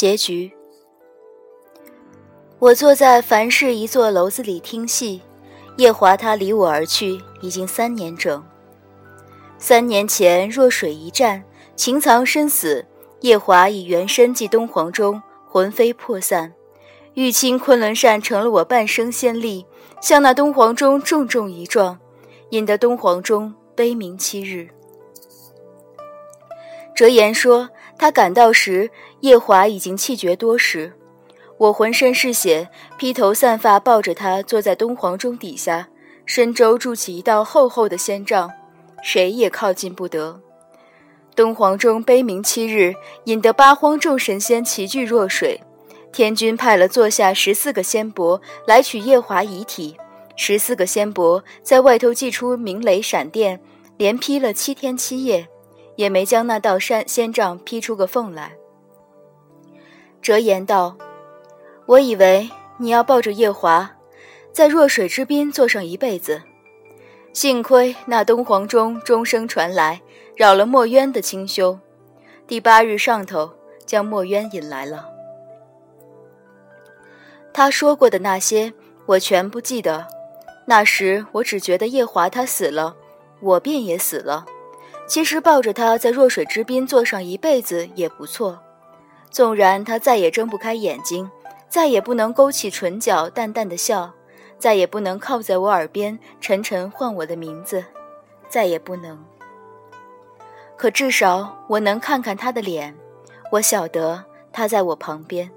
结局。我坐在樊氏一座楼子里听戏，夜华他离我而去已经三年整。三年前弱水一战，情藏身死，夜华以原身寄东皇中，魂飞魄散。玉清昆仑扇成了我半生先例，向那东皇钟重重一撞，引得东皇钟悲鸣七日。哲言说，他赶到时，夜华已经气绝多时。我浑身是血，披头散发，抱着他坐在东皇钟底下，身周筑起一道厚厚的仙障，谁也靠近不得。东皇钟悲鸣七日，引得八荒众神仙齐聚若水。天君派了座下十四个仙伯来取夜华遗体，十四个仙伯在外头祭出鸣雷闪电，连劈了七天七夜。也没将那道山仙杖劈出个缝来。哲言道：“我以为你要抱着夜华，在弱水之滨坐上一辈子。幸亏那东皇钟钟声传来，扰了墨渊的清修。第八日上头，将墨渊引来了。他说过的那些，我全不记得。那时我只觉得夜华他死了，我便也死了。”其实抱着他在弱水之滨坐上一辈子也不错，纵然他再也睁不开眼睛，再也不能勾起唇角淡淡的笑，再也不能靠在我耳边沉沉唤我的名字，再也不能。可至少我能看看他的脸，我晓得他在我旁边。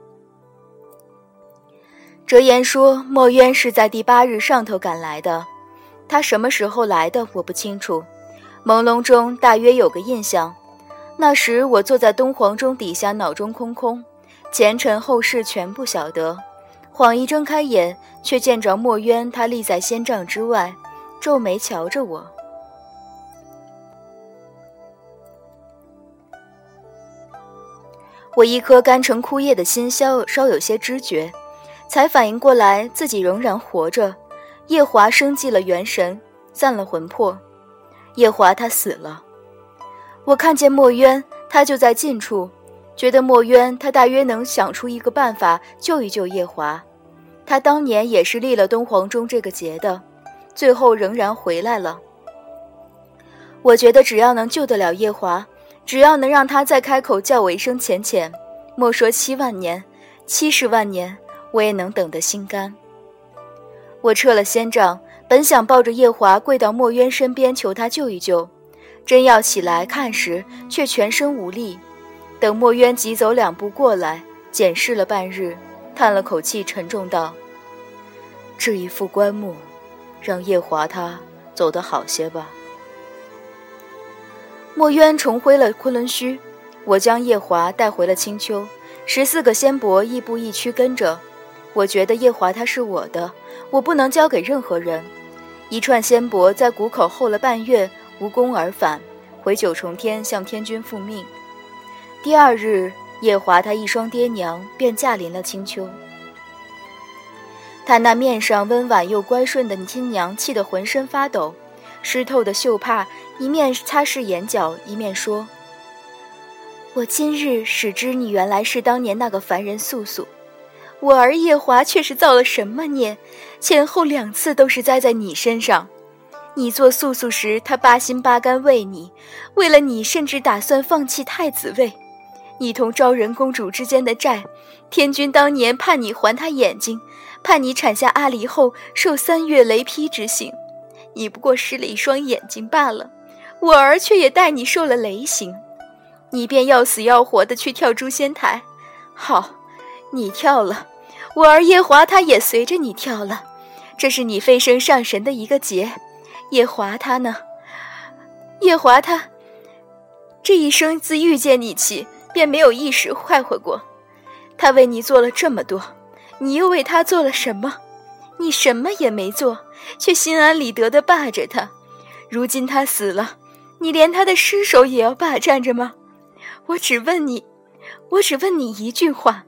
哲言说墨渊是在第八日上头赶来的，他什么时候来的我不清楚。朦胧中，大约有个印象。那时我坐在东皇钟底下，脑中空空，前尘后事全不晓得。恍一睁开眼，却见着墨渊，他立在仙帐之外，皱眉瞧着我。我一颗干成枯叶的心稍稍有些知觉，才反应过来自己仍然活着。夜华生寂了元神，散了魂魄。夜华他死了，我看见墨渊，他就在近处，觉得墨渊他大约能想出一个办法救一救夜华。他当年也是立了东皇钟这个节的，最后仍然回来了。我觉得只要能救得了夜华，只要能让他再开口叫我一声浅浅，莫说七万年，七十万年，我也能等得心甘。我撤了仙杖。本想抱着夜华跪到墨渊身边求他救一救，真要起来看时，却全身无力。等墨渊急走两步过来，检视了半日，叹了口气，沉重道：“这一副棺木，让夜华他走得好些吧。”墨渊重回了昆仑虚，我将夜华带回了青丘，十四个仙伯亦步亦趋跟着。我觉得夜华他是我的，我不能交给任何人。一串仙帛在谷口候了半月，无功而返，回九重天向天君复命。第二日，夜华他一双爹娘便驾临了青丘。他那面上温婉又乖顺的亲娘气得浑身发抖，湿透的绣帕一面擦拭眼角，一面说：“我今日始知你原来是当年那个凡人素素。”我儿夜华却是造了什么孽？前后两次都是栽在你身上。你做素素时，他八心八肝为你，为了你，甚至打算放弃太子位。你同昭仁公主之间的债，天君当年判你还他眼睛，判你产下阿离后受三月雷劈之刑。你不过失了一双眼睛罢了，我儿却也待你受了雷刑。你便要死要活的去跳诛仙台，好，你跳了。我儿夜华，他也随着你跳了，这是你飞升上神的一个劫。夜华他呢？夜华他这一生自遇见你起，便没有一时坏坏过。他为你做了这么多，你又为他做了什么？你什么也没做，却心安理得地霸着他。如今他死了，你连他的尸首也要霸占着吗？我只问你，我只问你一句话。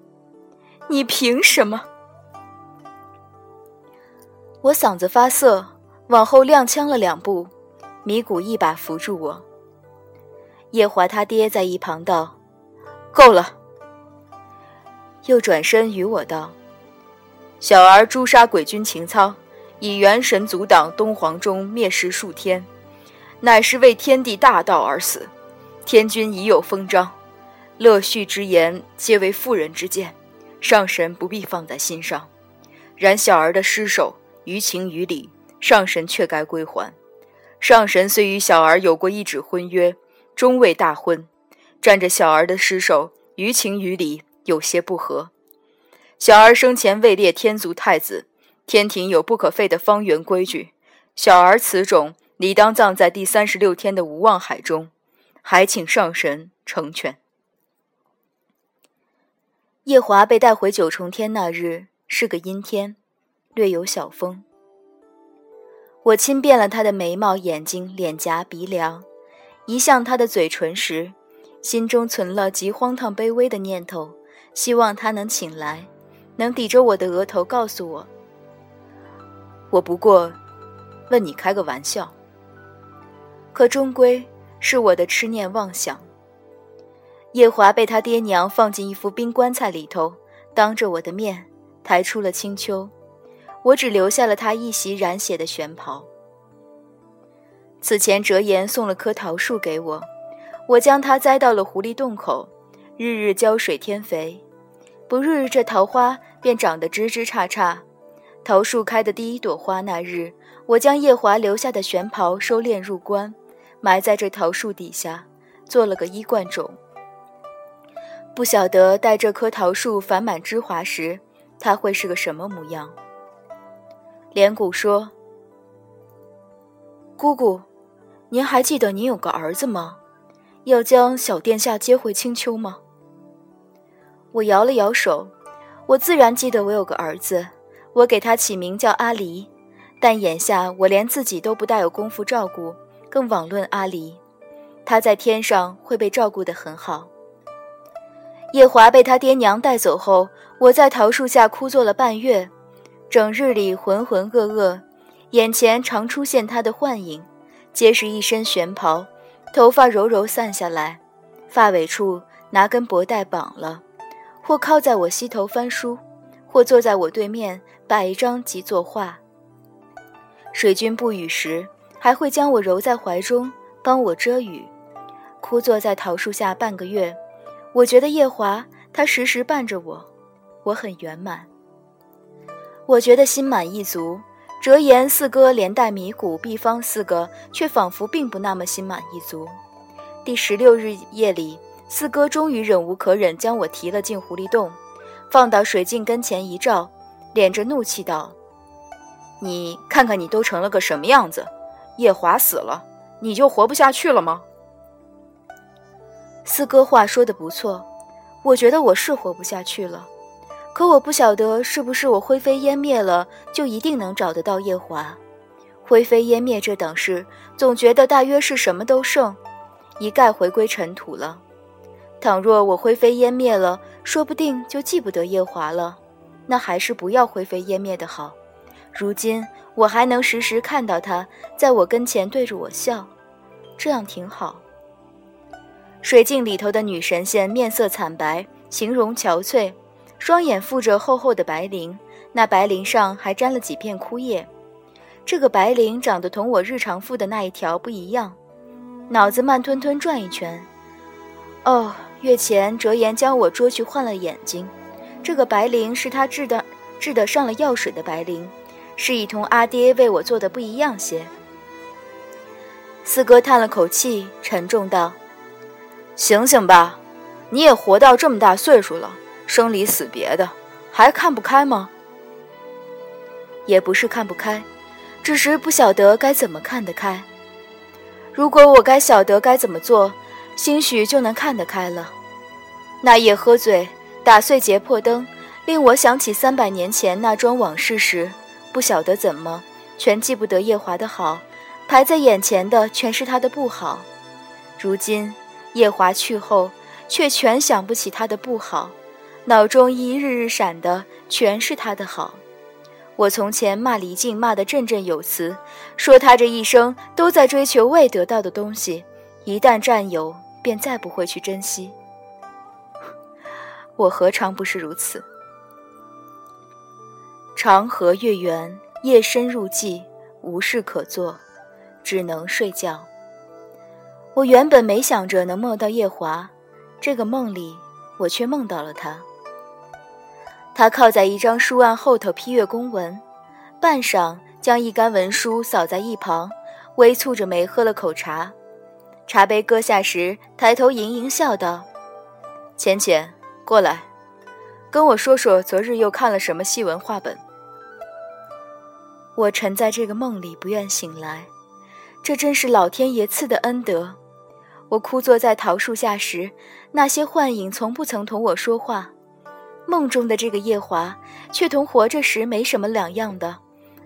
你凭什么？我嗓子发涩，往后踉跄了两步，米谷一把扶住我。叶华他爹在一旁道：“够了。”又转身与我道：“小儿诛杀鬼君秦操，以元神阻挡东皇钟灭世数天，乃是为天地大道而死。天君已有封章，乐序之言皆为妇人之见，上神不必放在心上。然小儿的尸首于情于理，上神却该归还。上神虽与小儿有过一纸婚约，终未大婚，占着小儿的尸首，于情于理。”有些不和。小儿生前位列天族太子，天庭有不可废的方圆规矩。小儿此种理当葬在第三十六天的无望海中，还请上神成全。夜华被带回九重天那日是个阴天，略有小风。我亲遍了他的眉毛、眼睛、脸颊、鼻梁，一向他的嘴唇时，心中存了极荒唐卑微的念头。希望他能请来，能抵着我的额头告诉我。我不过问你开个玩笑，可终归是我的痴念妄想。夜华被他爹娘放进一副冰棺材里头，当着我的面抬出了青丘，我只留下了他一袭染血的玄袍。此前折颜送了棵桃树给我，我将它栽到了狐狸洞口，日日浇水添肥。不日，这桃花便长得枝枝杈杈。桃树开的第一朵花那日，我将夜华留下的玄袍收敛入棺，埋在这桃树底下，做了个衣冠冢。不晓得待这棵桃树繁满枝华时，它会是个什么模样。连谷说：“姑姑，您还记得您有个儿子吗？要将小殿下接回青丘吗？”我摇了摇手，我自然记得我有个儿子，我给他起名叫阿离，但眼下我连自己都不大有功夫照顾，更枉论阿离。他在天上会被照顾得很好。夜华被他爹娘带走后，我在桃树下枯坐了半月，整日里浑浑噩噩，眼前常出现他的幻影，皆是一身玄袍，头发柔柔散下来，发尾处拿根帛带绑了。或靠在我膝头翻书，或坐在我对面摆一张即作画。水君不语时，还会将我揉在怀中，帮我遮雨。枯坐在桃树下半个月，我觉得夜华他时时伴着我，我很圆满。我觉得心满意足。折颜四哥连带米谷、毕方四个，却仿佛并不那么心满意足。第十六日夜里。四哥终于忍无可忍，将我提了进狐狸洞，放到水镜跟前一照，敛着怒气道：“你看看你都成了个什么样子？夜华死了，你就活不下去了吗？”四哥话说的不错，我觉得我是活不下去了，可我不晓得是不是我灰飞烟灭了，就一定能找得到夜华。灰飞烟灭这等事，总觉得大约是什么都剩，一概回归尘土了。倘若我灰飞烟灭了，说不定就记不得夜华了。那还是不要灰飞烟灭的好。如今我还能时时看到他在我跟前对着我笑，这样挺好。水镜里头的女神仙面色惨白，形容憔悴，双眼附着厚厚的白绫，那白绫上还沾了几片枯叶。这个白绫长得同我日常附的那一条不一样。脑子慢吞吞转一圈，哦。月前，折颜将我捉去换了眼睛。这个白绫是他制的，制的上了药水的白绫，是以同阿爹为我做的不一样些。四哥叹了口气，沉重道：“醒醒吧，你也活到这么大岁数了，生离死别的，还看不开吗？”也不是看不开，只是不晓得该怎么看得开。如果我该晓得该怎么做。兴许就能看得开了。那夜喝醉，打碎结破灯，令我想起三百年前那桩往事时，不晓得怎么，全记不得夜华的好，排在眼前的全是他的不好。如今夜华去后，却全想不起他的不好，脑中一日日闪的全是他的好。我从前骂李靖骂得振振有词，说他这一生都在追求未得到的东西，一旦占有。便再不会去珍惜。我何尝不是如此？长河月圆，夜深入寂，无事可做，只能睡觉。我原本没想着能梦到夜华，这个梦里，我却梦到了他。他靠在一张书案后头批阅公文，半晌将一干文书扫在一旁，微蹙着眉喝了口茶。茶杯搁下时，抬头盈盈笑道：“浅浅，过来，跟我说说昨日又看了什么戏文话本。”我沉在这个梦里，不愿醒来。这真是老天爷赐的恩德。我枯坐在桃树下时，那些幻影从不曾同我说话。梦中的这个夜华，却同活着时没什么两样的，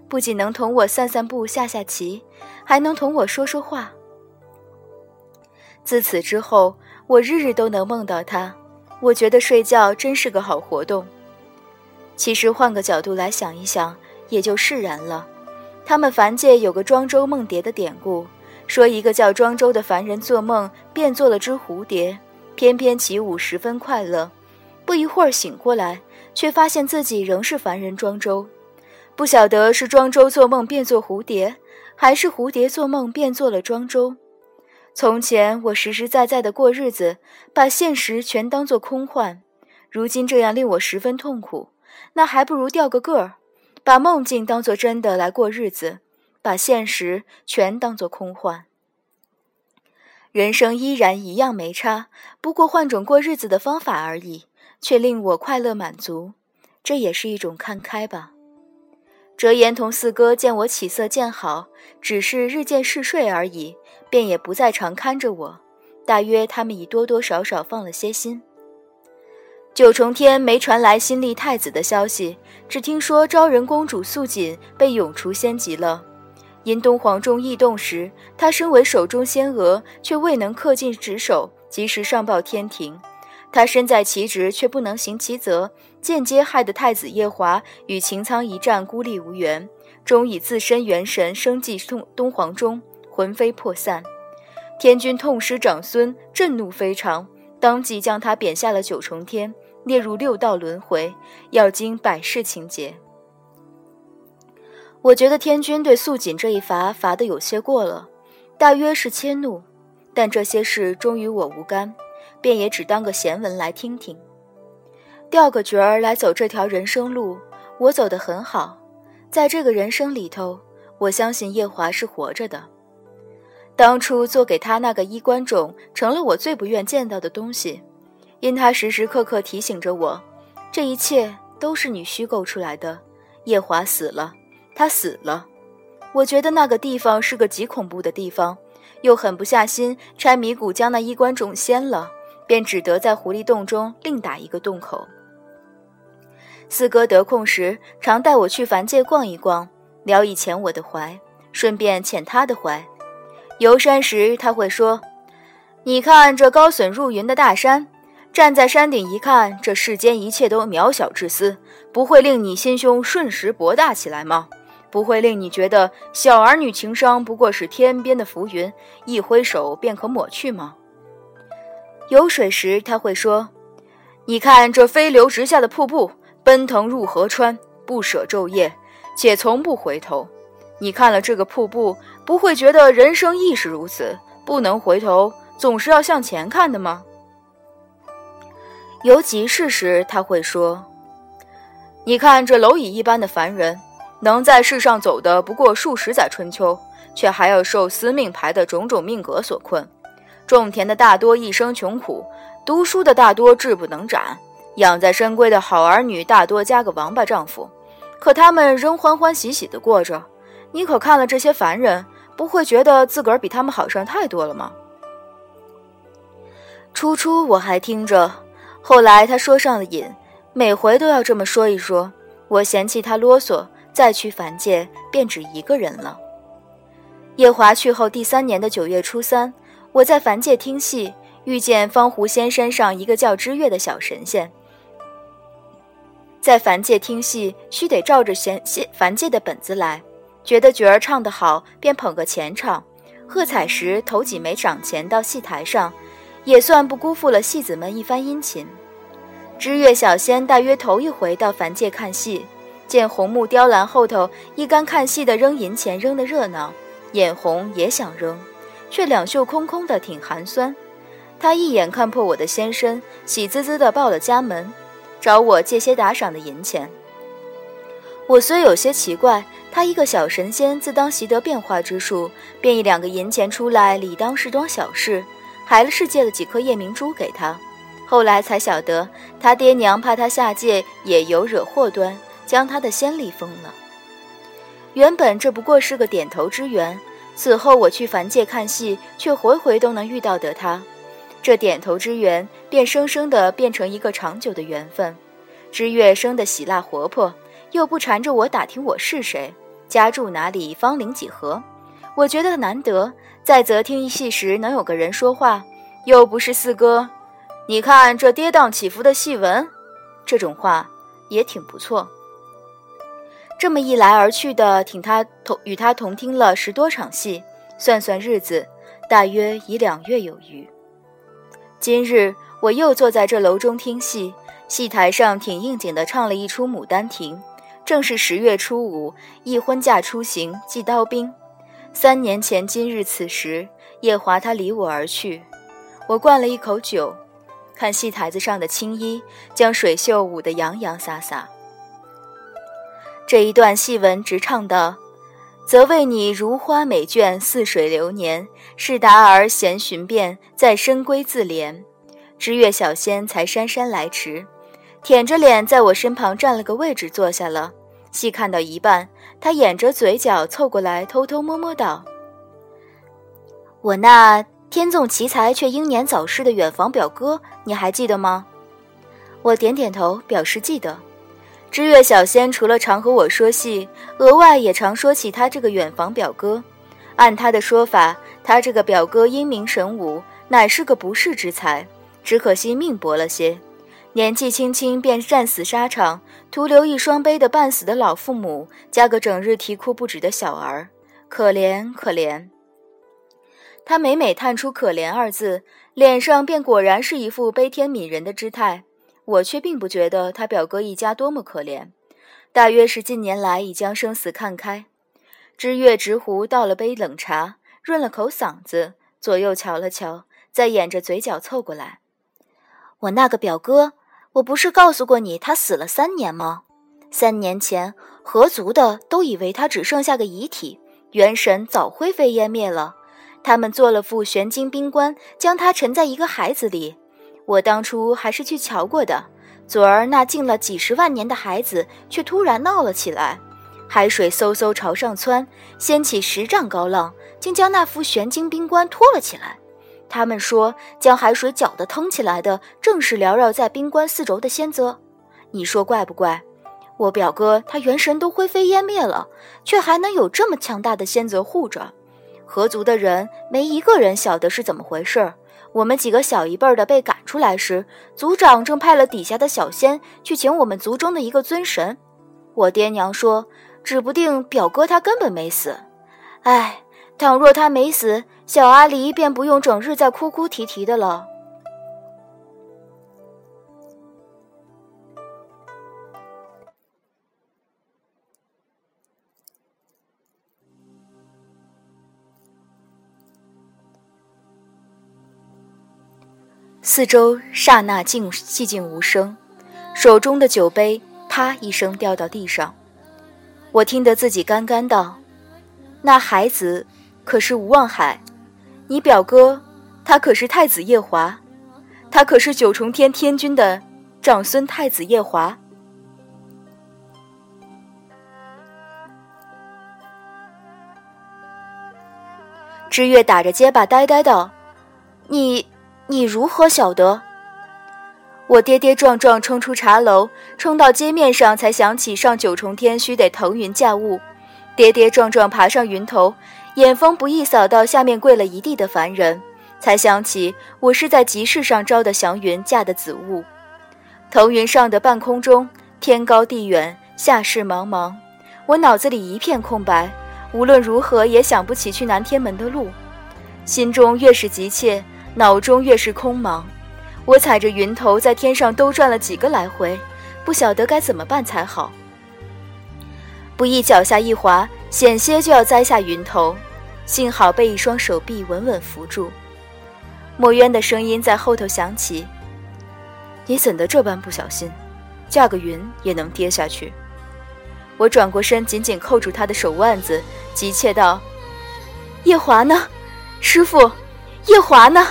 不仅能同我散散步、下下棋，还能同我说说话。自此之后，我日日都能梦到他。我觉得睡觉真是个好活动。其实换个角度来想一想，也就释然了。他们凡界有个庄周梦蝶的典故，说一个叫庄周的凡人做梦变做了只蝴蝶，翩翩起舞，十分快乐。不一会儿醒过来，却发现自己仍是凡人庄周，不晓得是庄周做梦变做蝴蝶，还是蝴蝶做梦变做了庄周。从前我实实在在的过日子，把现实全当作空幻，如今这样令我十分痛苦，那还不如掉个个儿，把梦境当作真的来过日子，把现实全当作空幻。人生依然一样没差，不过换种过日子的方法而已。却令我快乐满足，这也是一种看开吧。哲言同四哥见我起色渐好，只是日渐嗜睡而已，便也不再常看着我。大约他们已多多少少放了些心。九重天没传来新立太子的消息，只听说昭仁公主素锦被永除仙籍了。因东皇钟异动时，他身为手中仙娥，却未能恪尽职守，及时上报天庭。他身在其职，却不能行其责，间接害得太子夜华与擎苍一战孤立无援，终以自身元神生祭东东皇钟，魂飞魄散。天君痛失长孙，震怒非常，当即将他贬下了九重天，列入六道轮回，要经百世情劫。我觉得天君对素锦这一罚罚得有些过了，大约是迁怒，但这些事终与我无干。便也只当个闲文来听听，调个角儿来走这条人生路，我走得很好。在这个人生里头，我相信夜华是活着的。当初做给他那个衣冠冢，成了我最不愿见到的东西，因他时时刻刻提醒着我，这一切都是你虚构出来的。夜华死了，他死了。我觉得那个地方是个极恐怖的地方，又狠不下心拆迷谷将那衣冠冢掀了。便只得在狐狸洞中另打一个洞口。四哥得空时常带我去凡界逛一逛，聊以前我的怀，顺便遣他的怀。游山时他会说：“你看这高耸入云的大山，站在山顶一看，这世间一切都渺小至斯，不会令你心胸瞬时博大起来吗？不会令你觉得小儿女情伤不过是天边的浮云，一挥手便可抹去吗？”有水时，他会说：“你看这飞流直下的瀑布，奔腾入河川，不舍昼夜，且从不回头。你看了这个瀑布，不会觉得人生亦是如此，不能回头，总是要向前看的吗？”有急事时，他会说：“你看这蝼蚁一般的凡人，能在世上走的不过数十载春秋，却还要受司命牌的种种命格所困。”种田的大多一生穷苦，读书的大多志不能展，养在深闺的好儿女大多嫁个王八丈夫，可他们仍欢欢喜喜地过着。你可看了这些凡人，不会觉得自个儿比他们好上太多了吗？初初我还听着，后来他说上了瘾，每回都要这么说一说。我嫌弃他啰嗦，再去凡界便只一个人了。夜华去后第三年的九月初三。我在凡界听戏，遇见方湖仙山上一个叫知月的小神仙。在凡界听戏，须得照着仙仙凡界的本子来，觉得角儿唱得好，便捧个钱唱。喝彩时投几枚赏钱到戏台上，也算不辜负了戏子们一番殷勤。知月小仙大约头一回到凡界看戏，见红木雕栏后头一干看戏的扔银钱扔得热闹，眼红也想扔，却两袖空空的挺寒酸。他一眼看破我的仙身，喜滋滋的报了家门，找我借些打赏的银钱。我虽有些奇怪，他一个小神仙，自当习得变化之术，便一两个银钱出来，理当是桩小事，还是借了几颗夜明珠给他。后来才晓得，他爹娘怕他下界也有惹祸端，将他的仙力封了。原本这不过是个点头之缘，此后我去凡界看戏，却回回都能遇到得他。这点头之缘，便生生的变成一个长久的缘分。知月生的喜辣活泼，又不缠着我打听我是谁，家住哪里，芳龄几何。我觉得难得。在则听一戏时能有个人说话，又不是四哥，你看这跌宕起伏的戏文，这种话也挺不错。这么一来而去的，听他同与他同听了十多场戏，算算日子，大约已两月有余。今日我又坐在这楼中听戏，戏台上挺应景的唱了一出《牡丹亭》，正是十月初五，一婚嫁出行祭刀兵。三年前今日此时，夜华他离我而去，我灌了一口酒，看戏台子上的青衣将水袖舞得洋洋洒洒。这一段戏文直唱道：“则为你如花美眷，似水流年。是达儿闲寻遍，在深闺自怜。知月小仙才姗姗来迟，舔着脸在我身旁占了个位置坐下了。戏看到一半，他掩着嘴角凑过来，偷偷摸摸道：“我那天纵奇才却英年早逝的远房表哥，你还记得吗？”我点点头，表示记得。知月小仙除了常和我说戏，额外也常说起他这个远房表哥。按他的说法，他这个表哥英明神武，乃是个不世之才，只可惜命薄了些，年纪轻轻便战死沙场，徒留一双悲得半死的老父母，加个整日啼哭不止的小儿，可怜可怜。他每每叹出“可怜”二字，脸上便果然是一副悲天悯人的姿态。我却并不觉得他表哥一家多么可怜，大约是近年来已将生死看开。知月执壶倒了杯冷茶，润了口嗓子，左右瞧了瞧，再掩着嘴角凑过来：“我那个表哥，我不是告诉过你他死了三年吗？三年前合族的都以为他只剩下个遗体，元神早灰飞烟灭了。他们做了副玄金冰棺，将他沉在一个海子里。”我当初还是去瞧过的，昨儿那静了几十万年的孩子却突然闹了起来，海水嗖嗖朝上窜，掀起十丈高浪，竟将那副玄晶冰棺拖了起来。他们说，将海水搅得腾起来的，正是缭绕在冰棺四周的仙泽。你说怪不怪？我表哥他元神都灰飞烟灭了，却还能有这么强大的仙泽护着。合族的人没一个人晓得是怎么回事儿。我们几个小一辈的被赶出来时，族长正派了底下的小仙去请我们族中的一个尊神。我爹娘说，指不定表哥他根本没死。哎，倘若他没死，小阿离便不用整日在哭哭啼啼的了。四周刹那静寂静无声，手中的酒杯啪一声掉到地上。我听得自己干干道：“那孩子可是吴望海，你表哥他可是太子夜华，他可是九重天天君的长孙太子夜华。”知月打着结巴呆呆道：“你。”你如何晓得？我跌跌撞撞冲出茶楼，冲到街面上，才想起上九重天须得腾云驾雾。跌跌撞撞爬上云头，眼风不易扫到下面跪了一地的凡人，才想起我是在集市上招的祥云驾的紫雾。腾云上的半空中，天高地远，下世茫茫，我脑子里一片空白，无论如何也想不起去南天门的路，心中越是急切。脑中越是空茫，我踩着云头在天上兜转了几个来回，不晓得该怎么办才好。不意脚下一滑，险些就要栽下云头，幸好被一双手臂稳稳扶住。墨渊的声音在后头响起：“你怎的这般不小心？驾个云也能跌下去？”我转过身，紧紧扣住他的手腕子，急切道：“夜华呢？师傅，夜华呢？”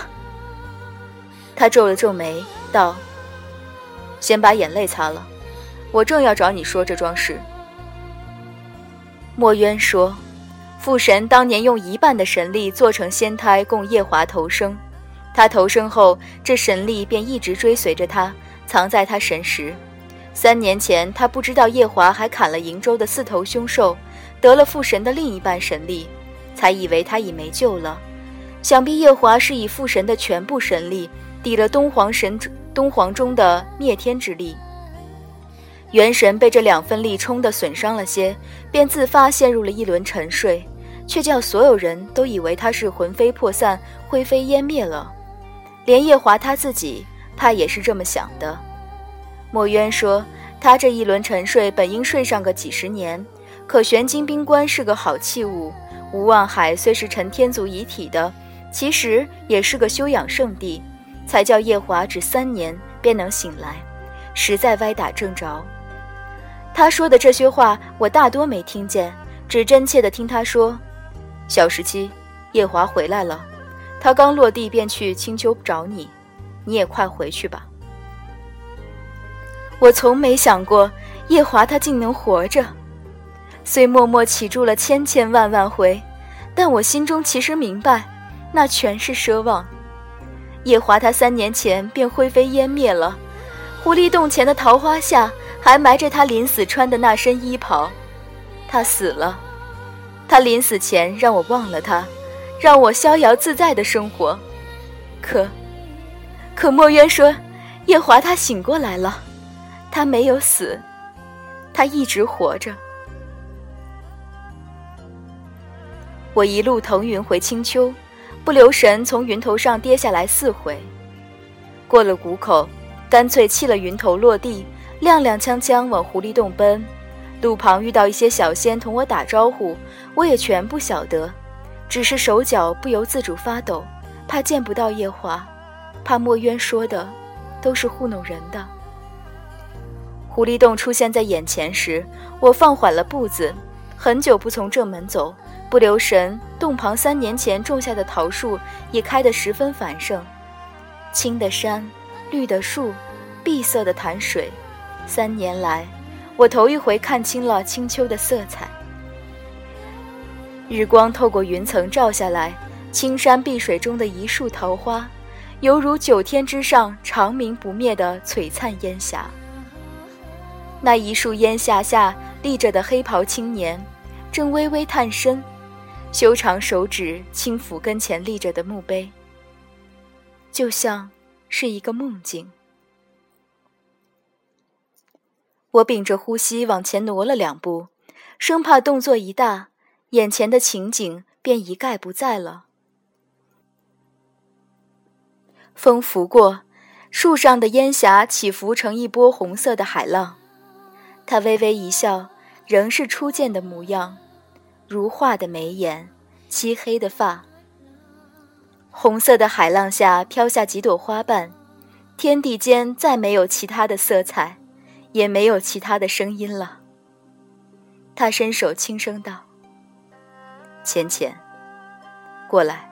他皱了皱眉，道：“先把眼泪擦了，我正要找你说这桩事。”墨渊说：“父神当年用一半的神力做成仙胎，供夜华投生。他投生后，这神力便一直追随着他，藏在他神识。”三年前，他不知道夜华还砍了瀛洲的四头凶兽，得了父神的另一半神力，才以为他已没救了。想必夜华是以父神的全部神力抵了东皇神东皇中的灭天之力。元神被这两份力冲得损伤了些，便自发陷入了一轮沉睡，却叫所有人都以为他是魂飞魄散、灰飞烟灭了。连夜华他自己，怕也是这么想的。墨渊说：“他这一轮沉睡，本应睡上个几十年。可玄金冰棺是个好器物，无望海虽是陈天族遗体的，其实也是个休养圣地，才叫夜华只三年便能醒来，实在歪打正着。”他说的这些话，我大多没听见，只真切地听他说：“小十七，夜华回来了，他刚落地便去青丘找你，你也快回去吧。”我从没想过夜华他竟能活着，虽默默祈祝了千千万万回，但我心中其实明白，那全是奢望。夜华他三年前便灰飞烟灭了，狐狸洞前的桃花下还埋着他临死穿的那身衣袍。他死了，他临死前让我忘了他，让我逍遥自在的生活。可，可墨渊说，夜华他醒过来了。他没有死，他一直活着。我一路腾云回青丘，不留神从云头上跌下来四回。过了谷口，干脆弃了云头落地，踉踉跄跄往狐狸洞奔。路旁遇到一些小仙同我打招呼，我也全不晓得，只是手脚不由自主发抖，怕见不到夜华，怕墨渊说的都是糊弄人的。狐狸洞出现在眼前时，我放缓了步子，很久不从正门走，不留神，洞旁三年前种下的桃树也开得十分繁盛，青的山，绿的树，碧色的潭水，三年来，我头一回看清了青丘的色彩。日光透过云层照下来，青山碧水中的一树桃花，犹如九天之上长明不灭的璀璨烟霞。那一束烟霞下立着的黑袍青年，正微微探身，修长手指轻抚跟前立着的墓碑，就像是一个梦境。我屏着呼吸往前挪了两步，生怕动作一大，眼前的情景便一概不在了。风拂过，树上的烟霞起伏成一波红色的海浪。他微微一笑，仍是初见的模样，如画的眉眼，漆黑的发。红色的海浪下飘下几朵花瓣，天地间再没有其他的色彩，也没有其他的声音了。他伸手轻声道：“浅浅，过来。”